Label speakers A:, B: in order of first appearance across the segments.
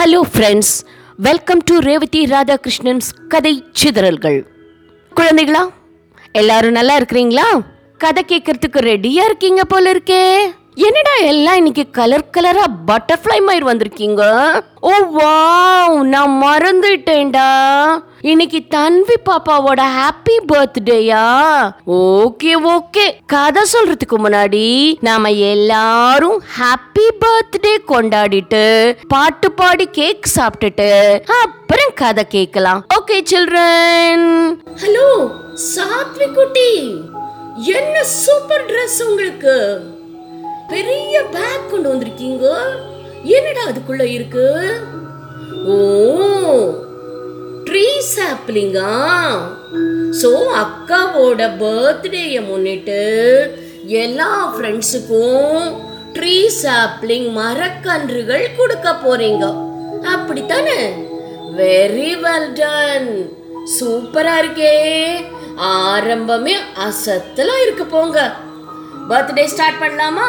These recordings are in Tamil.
A: Hello friends welcome to Revathi Radhakrishnan's கதை சிதறல்கள் குழந்தைகளா எல்லாரும் நல்லா இருக்கிறீங்களா? கதை கேட்கறதுக்கு ரெடியாக இருக்கீங்க போல இருக்கே. என்னடா எல்லாம் இன்னைக்கு கலர் கலரா பட்டர்ஃப்ளை மாதிரி வந்திருக்கீங்க? ஓ வாவ் நான் மறந்துட்டேன்டா. இன்னைக்கு தன்வி பாப்பாவோட ஹாப்பி பர்த்டேயா ஓகே ஓகே. கதை சொல்றதுக்கு முன்னாடி நாம எல்லாரும் ஹாப்பி பர்த்டே கொண்டாடிட்டு பாட்டு பாடி கேக் சாப்பிட்டுட்டு அப்புறம் கதை கேட்கலாம். ஓகே சில்ட்ரன் ஹலோ சாத்வி குட்டி. என்ன சூப்பர் ட்ரெஸ் உங்களுக்கு? பெரிய பேக் கொண்டு வந்திருக்கீங்க? என்னடா அதுக்குள்ள இருக்கு? ஓ ட்ரீ சாப்லிங்கா ஸோ அக்காவோட பர்த்டேயை முன்னிட்டு எல்லா ஃப்ரெண்ட்ஸுக்கும் ட்ரீ சாப்ளிங் மரக்கன்றுகள் கொடுக்க போறீங்க. அப்படித்தானே? வெரி வெல் டன் சூப்பரா இருக்கே. ஆரம்பமே அசத்தலா இருக்கு போங்க. பர்த்டே ஸ்டார்ட் பண்ணலாமா?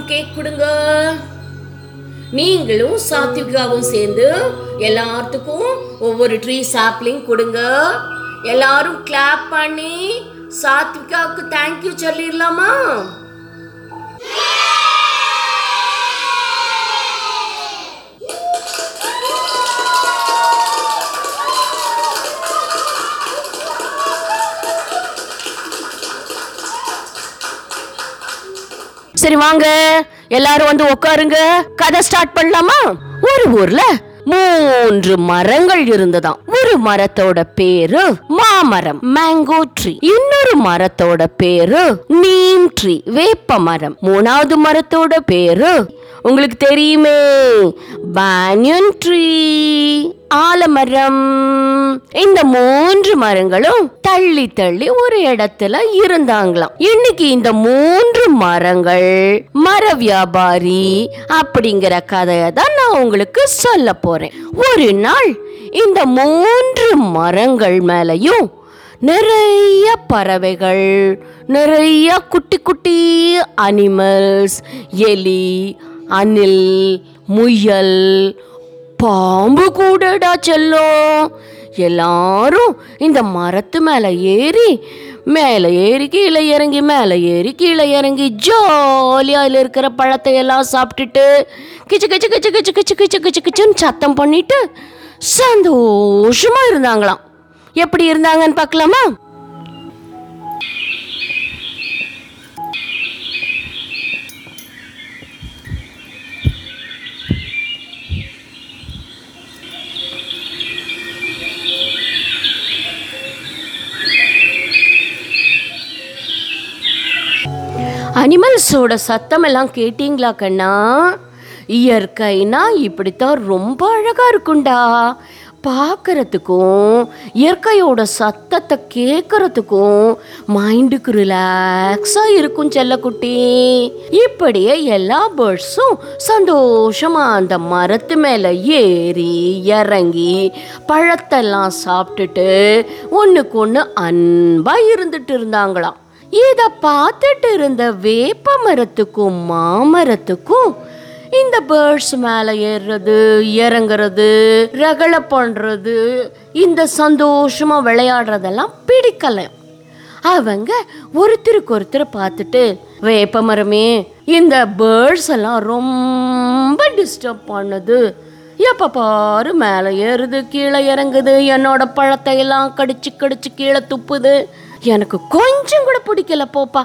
A: எல்லாருக்கும் கேக் கொடுங்க. நீங்களும் சாத்விகாவும் சேர்ந்து எல்லாத்துக்கும் ஒவ்வொரு ட்ரீ சாப்லிங் கொடுங்க. எல்லாரும் கிளாப் பண்ணி சாத்விகாவுக்கு தேங்க்யூ சொல்லிடலாமா சரி வாங்க. எல்லாரும் வந்து உட்காருங்க கதை ஸ்டார்ட் பண்ணலாமா? ஒரு ஊர்ல மூன்று மரங்கள் இருந்ததாம். ஒரு மரத்தோட பேரு மாமரம் மேங்கோ ட்ரீ இன்னொரு மரத்தோட பேரு நீம் ட்ரீ வேப்ப மரம். மூணாவது மரத்தோட பேரு உங்களுக்கு தெரியுமே. பானியன் ட்ரீ ஆலமரம். இந்த மூன்று மரங்களும் தள்ளி தள்ளி ஒரு இடத்துல இருந்தாங்களாம். இன்னைக்கு இந்த மூன்று மரங்கள் மர வியாபாரி அப்படிங்கிற கதையை தான் நான் உங்களுக்கு சொல்ல போறேன். ஒரு நாள் இந்த மூன்று மரங்கள் மேலையும் நிறைய பறவைகள் நிறைய குட்டி குட்டி அனிமல்ஸ் எலி அணில் முயல் பாம்பு கூடடா செல்லும். எல்லாரும் இந்த மரத்து மேலே ஏறி மேலே ஏறி கீழே இறங்கி மேலே ஏறி கீழே இறங்கி ஜாலியாக அதில் இருக்கிற பழத்தை எல்லாம் சாப்பிட்டுட்டு கிச்சு கிச்சு கிச்சு கிச்சு கிச்சு கிச்சு கிச்சு கிச்சுன்னு சத்தம் பண்ணிட்டு சந்தோஷமாக இருந்தாங்களாம். எப்படி இருந்தாங்கன்னு பார்க்கலாமா? அனிமல்ஸோட சத்தம் எல்லாம் கேட்டீங்களா கண்ணா? இயற்கைனா இப்படித்தான் ரொம்ப அழகா இருக்கும்டா பார்க்கறதுக்கும் இயற்கையோட சத்தத்தை கேட்கறதுக்கும் மைண்டுக்கு ரிலாக்ஸாக இருக்கும் செல்லக்குட்டி. இப்படியே எல்லா பேர்ட்ஸும் சந்தோஷமா அந்த மரத்து மேலே ஏறி இறங்கி பழத்தெல்லாம் சாப்பிட்டுட்டு ஒன்றுக்கு ஒன்று அன்பாக இருந்துட்டு இருந்தாங்களாம். இத பார்த்துட்டு இருந்த வேப்ப மரத்துக்கும் மாமரத்துக்கும் இந்த பேர்ட்ஸ் மேலே ஏறுறது இறங்குறது ரகளை பண்றது இந்த சந்தோஷமா விளையாடுறதெல்லாம் பிடிக்கல. அவங்க ஒருத்தருக்கு ஒருத்தர் பார்த்துட்டு வேப்ப மரமே இந்த பேர்ட்ஸ் எல்லாம் ரொம்ப டிஸ்டர்ப் பண்ணுது. எப்ப பாரு மேலே ஏறுது கீழே இறங்குது என்னோட பழத்தை எல்லாம் கடிச்சு கடிச்சு கீழே துப்புது. எனக்கு கொஞ்சம் கூட பிடிக்கல போப்பா.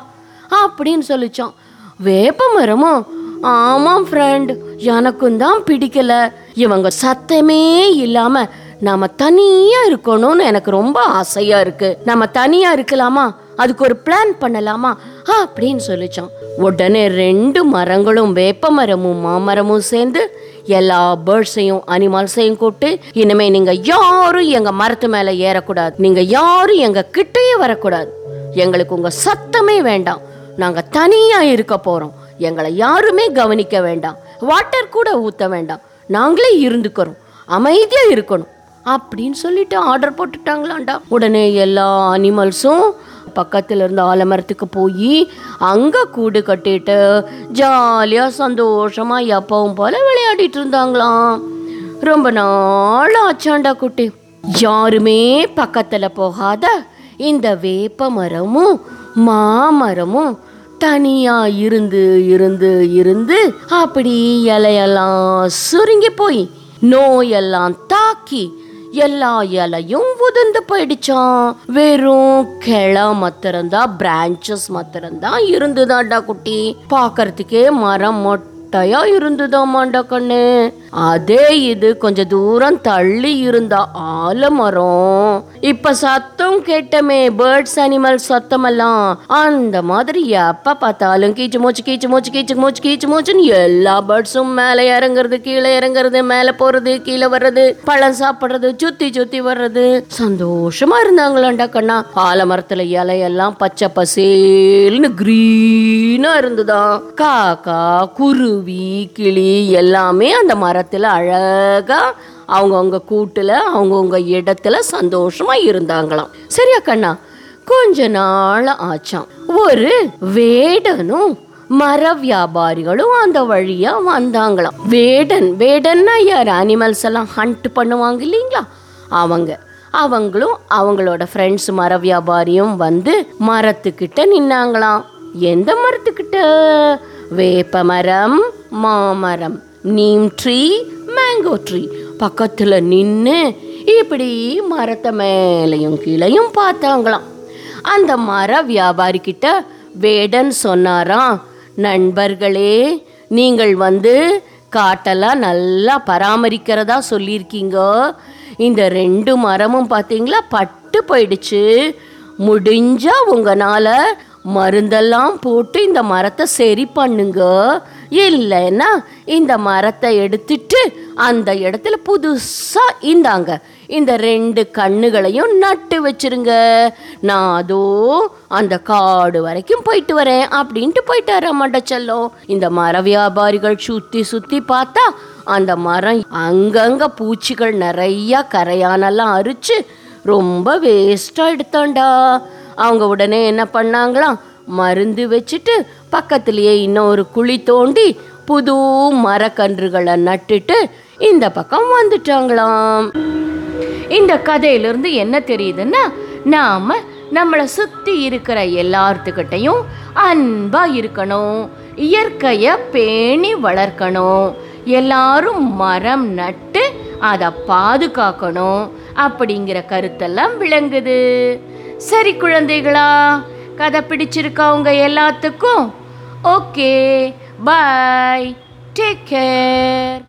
A: அப்படின்னு சொல்லிச்சோம் வேப்ப மரமும் ஆமாம் ஃப்ரெண்ட் எனக்கும் தான் பிடிக்கல. இவங்க சத்தமே இல்லாம நாம தனியா இருக்கணும்னு எனக்கு ரொம்ப ஆசையா இருக்கு. நம்ம தனியா இருக்கலாமா? அதுக்கு ஒரு பிளான் பண்ணலாமா அப்படின்னு சொல்லிச்சான். உடனே ரெண்டு மரங்களும் வேப்ப மரமும் மாமரமும் சேர்ந்து எல்லா பேர்ட்ஸையும் அனிமல்ஸையும் கூப்பிட்டு இனிமே நீங்க யாரும் எங்க மரத்து மேல ஏறக்கூடாது. நீங்க யாரும் எங்க கிட்டயே வரக்கூடாது. எங்களுக்கு உங்க சத்தமே வேண்டாம். நாங்க தனியா இருக்க போறோம். எங்களை யாருமே கவனிக்க வேண்டாம். வாட்டர் கூட ஊத்த வேண்டாம். நாங்களே இருந்துக்கிறோம். அமைதியா இருக்கணும். அப்படின்னு சொல்லிட்டு ஆர்டர் போட்டுட்டாங்களாண்டா. உடனே எல்லா அனிமல்ஸும் பக்கத்தில் இருந்த ஆலமரத்துக்கு போய் அங்கே கூடு கட்டிட்டு ஜாலியாக சந்தோஷமாக எப்பவும் போல விளையாடிட்டு இருந்தாங்களாம். ரொம்ப நாள் ஆச்சாண்டா குட்டி. யாருமே பக்கத்தில் போகாத இந்த வேப்ப மரமும் மாமரமும் தனியாக இருந்து இருந்து இருந்து அப்படி இலையெல்லாம் சுருங்கி போய் நோயெல்லாம் தாக்கி எல்லா இலையும் உதிர்ந்து போயிடுச்சான் வெறும் கிளை மாத்திரம்தான் பிரான்ச்சஸ் மாத்திரம்தான் இருந்துதான்டா குட்டி. பார்க்கறதுக்கே மரம் மொட்டையா இருந்துதாமாண்டா கண்ணு. அதே இது கொஞ்ச தூரம் தள்ளி இருந்தா ஆலமரம். இப்ப சத்தம் கேட்டமே பேர்ட்ஸ் அனிமல் சத்தமெல்லாம். அந்த மாதிரி எப்ப பார்த்தாலும் கீச்சு மூச்சு கீச்சு மூச்சு கீச்சு மூச்சு கீச்சு மூச்சுன்னு எல்லா பேர்ட்ஸும் மேலே இறங்குறது கீழே இறங்குறது மேலே போறது கீழே வர்றது பழம் சாப்பிடுறது சுத்தி சுத்தி வர்றது. சந்தோஷமா இருந்தாங்களாண்டா கண்ணா. ஆலமரத்துல இலையெல்லாம் பச்சை பசேல்னு கிரீனா இருந்துதான் காக்கா குருவி கிளி எல்லாமே அந்த மரத்துல அழகா அவங்கவுங்க கூட்டுல அவங்கவுங்க இடத்துல சந்தோஷமா இருந்தாங்களாம். சரியா கண்ணா கொஞ்ச நாள் ஆச்சான் ஒரு வேடனும் மர வியாபாரிகளும் அந்த வழியா வந்தாங்களாம். வேடன் வேடன்னா யார்? அனிமல்ஸ் எல்லாம் ஹண்ட் பண்ணுவாங்க இல்லைங்களா? அவங்க. அவங்களும் அவங்களோட ஃப்ரெண்ட்ஸ் மர வியாபாரியும் வந்து மரத்துக்கிட்ட நின்னாங்களாம். எந்த மரத்துக்கிட்ட? வேப்ப மரம் மாமரம். நீம் ட்ரீ மேங்கோ ட்ரீ பக்கத்தில் நின்று இப்படி மரத்தை மேலையும் கீழையும் பார்த்தாங்களாம். அந்த மர வியாபாரிக்கிட்ட வேடன் சொன்னாராம் நண்பர்களே நீங்கள் வந்து காட்டெல்லாம் நல்லா பராமரிக்கிறதா சொல்லியிருக்கீங்க. இந்த ரெண்டு மரமும் பார்த்தீங்களா? பட்டு போயிடுச்சு. முடிஞ்சால் உங்களால் மருந்தெல்லாம் போட்டு இந்த மரத்தை சரி பண்ணுங்க. இல்லைன்னா இந்த மரத்தை எடுத்துட்டு அந்த இடத்துல புதுசாக இந்தாங்க. இந்த ரெண்டு கண்ணுகளையும் நட்டு வச்சிருங்க. நான் அதோ அந்த காடு வரைக்கும் போயிட்டு வரேன் அப்படின்ட்டு போயிட்டாரு மண்டச்செல்லம் இந்த மர வியாபாரிகள் சுற்றி சுற்றி பார்த்தா அந்த மரம் அங்கங்கே பூச்சிகள் நிறையா கரையானெல்லாம் அரிச்சு ரொம்ப வேஸ்ட்டாக எடுத்தாண்டா. அவங்க உடனே என்ன பண்ணாங்களாம் மருந்து வச்சுட்டு பக்கத்துலேயே இன்னொரு குழி தோண்டி புது மரக்கன்றுகளை நட்டுட்டு இந்த பக்கம் வந்துட்டாங்களாம். இந்த கதையிலிருந்து என்ன தெரியுதுன்னா நாம் நம்மளை சுற்றி இருக்கிற எல்லாத்துக்கிட்டையும் அன்பாக இருக்கணும் இயற்கையை பேணி வளர்க்கணும் எல்லாரும் மரம் நட்டு அதை பாதுகாக்கணும் அப்படிங்கிற கருத்தெல்லாம் விளங்குது. சரி குழந்தைகளா கதை பிடிச்சிருக்கா உங்க எல்லாத்துக்கும்? Okay bye take care